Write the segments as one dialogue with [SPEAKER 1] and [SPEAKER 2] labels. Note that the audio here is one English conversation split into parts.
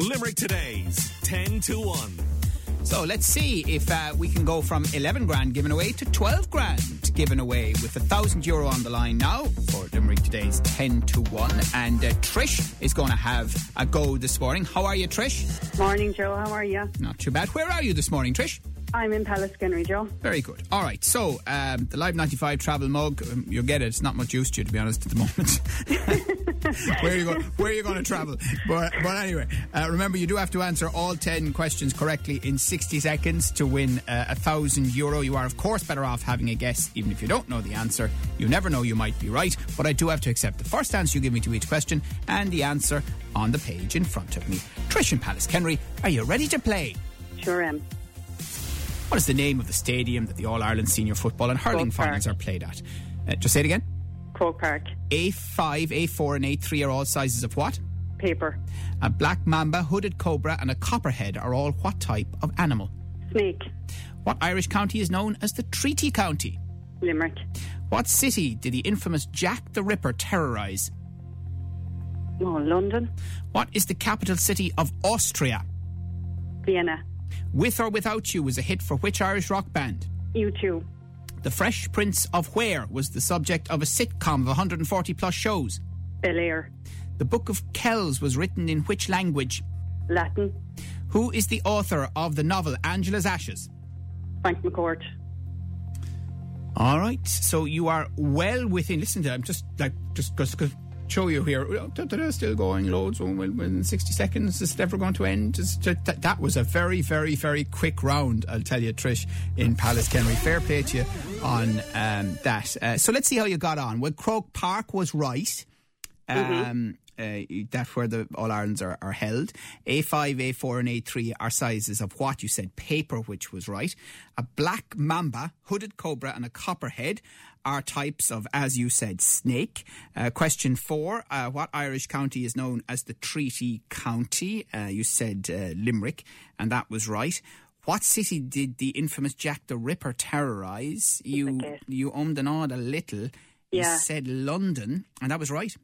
[SPEAKER 1] Limerick today's 10 to 1.
[SPEAKER 2] So let's see if uh, we can go from 11 grand given away to 12 grand given away with a thousand euro on the line now for Limerick today's 10 to 1. And uh, Trish is going to have a go this morning. How are you, Trish?
[SPEAKER 3] Morning, Joe. How are you?
[SPEAKER 2] Not too bad. Where are you this morning, Trish?
[SPEAKER 3] I'm in Palace Joe.
[SPEAKER 2] Very good. All right. So um, the Live 95 travel mug, um, you'll get it. It's not much use to you, to be honest, at the moment. where are you going? Where are you going to travel? But but anyway, uh, remember you do have to answer all ten questions correctly in 60 seconds to win uh, a thousand euro. You are of course better off having a guess, even if you don't know the answer. You never know; you might be right. But I do have to accept the first answer you give me to each question and the answer on the page in front of me. Trish and Pallaskenry, are you ready to play?
[SPEAKER 3] Sure am.
[SPEAKER 2] What is the name of the stadium that the All Ireland Senior Football and Hurling
[SPEAKER 3] Croke
[SPEAKER 2] finals are played at? Uh, just say it again.
[SPEAKER 3] Croke Park.
[SPEAKER 2] A5, A4, and A3 are all sizes of what?
[SPEAKER 3] Paper.
[SPEAKER 2] A black mamba, hooded cobra, and a copperhead are all what type of animal?
[SPEAKER 3] Snake.
[SPEAKER 2] What Irish county is known as the Treaty County?
[SPEAKER 3] Limerick.
[SPEAKER 2] What city did the infamous Jack the Ripper terrorise?
[SPEAKER 3] Oh, London.
[SPEAKER 2] What is the capital city of Austria?
[SPEAKER 3] Vienna.
[SPEAKER 2] With or Without You was a hit for which Irish rock band?
[SPEAKER 3] U2.
[SPEAKER 2] The Fresh Prince of Where was the subject of a sitcom of 140 plus shows.
[SPEAKER 3] Bel Air.
[SPEAKER 2] The Book of Kells was written in which language?
[SPEAKER 3] Latin.
[SPEAKER 2] Who is the author of the novel Angela's Ashes?
[SPEAKER 3] Frank McCourt.
[SPEAKER 2] All right, so you are well within. Listen to, I'm just like just to show you here. They're still going loads. Oh, in 60 seconds, is it ever going to end? That, was a very, very, very quick round. I'll tell you, Trish, in Pallaskenry. Fair play to you on um, that. Uh, so let's see how you got on. Well, Croke Park was right. Um, uh, that's where the All Irelands are, are held. A5, A4, and A3 are sizes of what you said paper, which was right. A black mamba, hooded cobra, and a copperhead are types of, as you said, snake. Uh, question four uh, What Irish county is known as the Treaty County? Uh, you said uh, Limerick, and that was right. What city did the infamous Jack the Ripper terrorise? You you ummed and awed a little. You
[SPEAKER 3] Yeah.
[SPEAKER 2] said London, and that was right.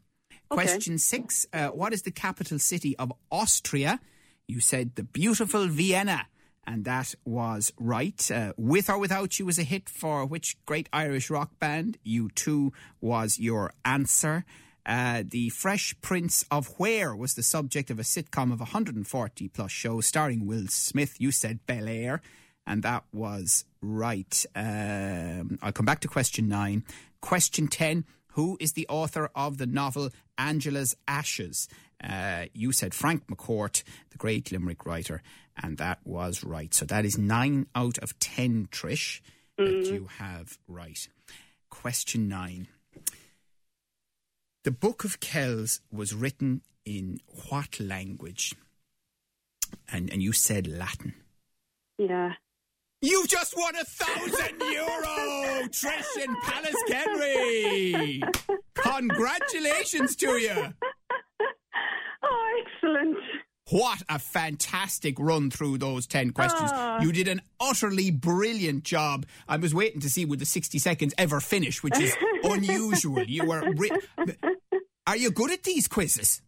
[SPEAKER 3] Okay.
[SPEAKER 2] Question six uh, What is the capital city of Austria? You said the beautiful Vienna, and that was right. Uh, With or Without You was a hit for which great Irish rock band? U2 was your answer. Uh, the Fresh Prince of Where was the subject of a sitcom of 140 plus shows starring Will Smith. You said Bel Air, and that was right. Um, I'll come back to question nine. Question 10 Who is the author of the novel Angela's Ashes? Uh, you said Frank McCourt, the great Limerick writer, and that was right. So that is nine out of ten, Trish, that you have right. Question nine. The Book of Kells was written in what language? And and you said Latin.
[SPEAKER 3] Yeah.
[SPEAKER 2] You've just won a thousand euro, Trish and Pallaskenry. Congratulations to you.
[SPEAKER 3] Oh, excellent.
[SPEAKER 2] What a fantastic run through those 10 questions.
[SPEAKER 3] Ah.
[SPEAKER 2] You did an utterly brilliant job. I was waiting to see would the 60 seconds ever finish, which is unusual. You were. Re- Are you good at these quizzes?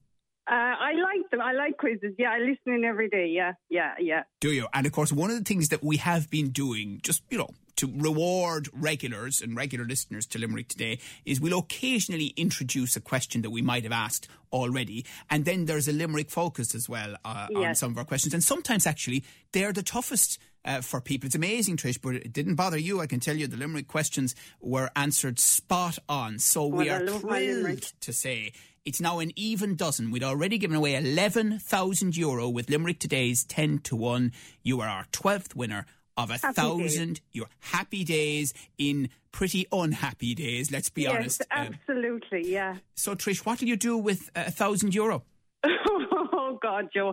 [SPEAKER 3] I like them. I like quizzes. Yeah, I listen in every day. Yeah, yeah, yeah.
[SPEAKER 2] Do you? And of course, one of the things that we have been doing, just, you know, to reward regulars and regular listeners to Limerick today, is we'll occasionally introduce a question that we might have asked already. And then there's a Limerick focus as well uh, on some of our questions. And sometimes, actually, they're the toughest. Uh, for people, it's amazing, Trish, but it didn't bother you. I can tell you the Limerick questions were answered spot on. So we
[SPEAKER 3] Well, I
[SPEAKER 2] are thrilled to say it's now an even dozen. We'd already given away 11,000 euro with Limerick today's 10 to 1. You are our 12th winner of a
[SPEAKER 3] Happy
[SPEAKER 2] thousand. Your happy days in pretty unhappy days, let's be
[SPEAKER 3] yes,
[SPEAKER 2] honest. Um,
[SPEAKER 3] absolutely. Yeah.
[SPEAKER 2] so, Trish, what will you do with a thousand euro?
[SPEAKER 3] oh God, Joe.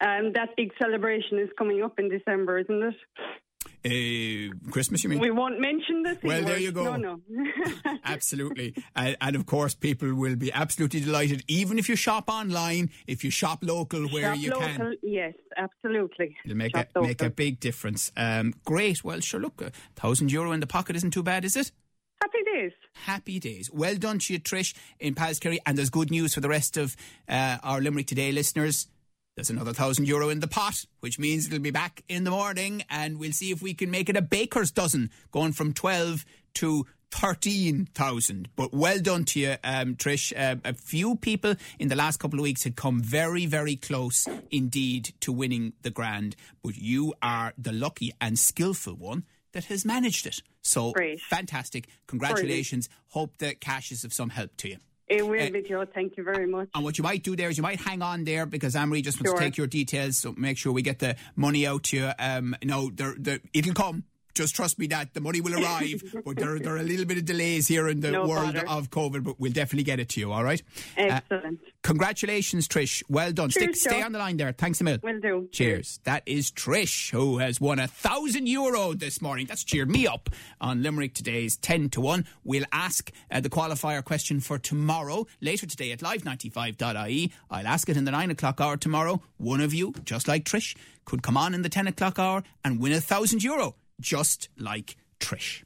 [SPEAKER 3] Um, that big celebration is coming up in December, isn't it?
[SPEAKER 2] Uh, Christmas, you mean?
[SPEAKER 3] We won't mention this.
[SPEAKER 2] Well, there you go.
[SPEAKER 3] No, no.
[SPEAKER 2] Absolutely. and, and of course, people will be absolutely delighted, even if you shop online, if you shop local where
[SPEAKER 3] Shop
[SPEAKER 2] you
[SPEAKER 3] local,
[SPEAKER 2] can.
[SPEAKER 3] Yes, absolutely.
[SPEAKER 2] It'll make
[SPEAKER 3] Shop
[SPEAKER 2] a, make a big difference. Um, great. Well, sure, look, a thousand euro in the pocket isn't too bad, is it?
[SPEAKER 3] Happy days.
[SPEAKER 2] Happy days. Well done to you, Trish, in Pallaskenry. And there's good news for the rest of uh, our Limerick Today listeners. There's another thousand euro in the pot, which means it'll be back in the morning, and we'll see if we can make it a baker's dozen, going from 12 to 13,000. But well done to you, um, Trish. Uh, a few people in the last couple of weeks had come very, very close indeed to winning the grand, but you are the lucky and skillful one that has managed it. So
[SPEAKER 3] Great.
[SPEAKER 2] fantastic. Congratulations. Hope the cash is of some help to you.
[SPEAKER 3] It will
[SPEAKER 2] Uh,
[SPEAKER 3] be, Joe. Thank you very much.
[SPEAKER 2] And what you might do there is you might hang on there because Amory just wants
[SPEAKER 3] Sure.
[SPEAKER 2] to take your details, so make sure we get the money out to you. Um, no, there, there, it'll come. Just trust me that the money will arrive, but there, there are a little bit of delays here in the
[SPEAKER 3] No
[SPEAKER 2] world
[SPEAKER 3] bother.
[SPEAKER 2] of COVID, but we'll definitely get it to you. All right.
[SPEAKER 3] Excellent.
[SPEAKER 2] Congratulations, Trish. Well done. Stick,
[SPEAKER 3] Cheers,
[SPEAKER 2] stay on the line there. Thanks a million.
[SPEAKER 3] Will do.
[SPEAKER 2] Cheers. That is Trish, who has won a thousand euro this morning. That's cheered me up on Limerick today's 10 to 1. We'll ask uh, the qualifier question for tomorrow, later today at live95.ie. I'll ask it in the 9 o'clock hour tomorrow. One of you, just like Trish, could come on in the 10 o'clock hour and win a thousand euro, just like Trish.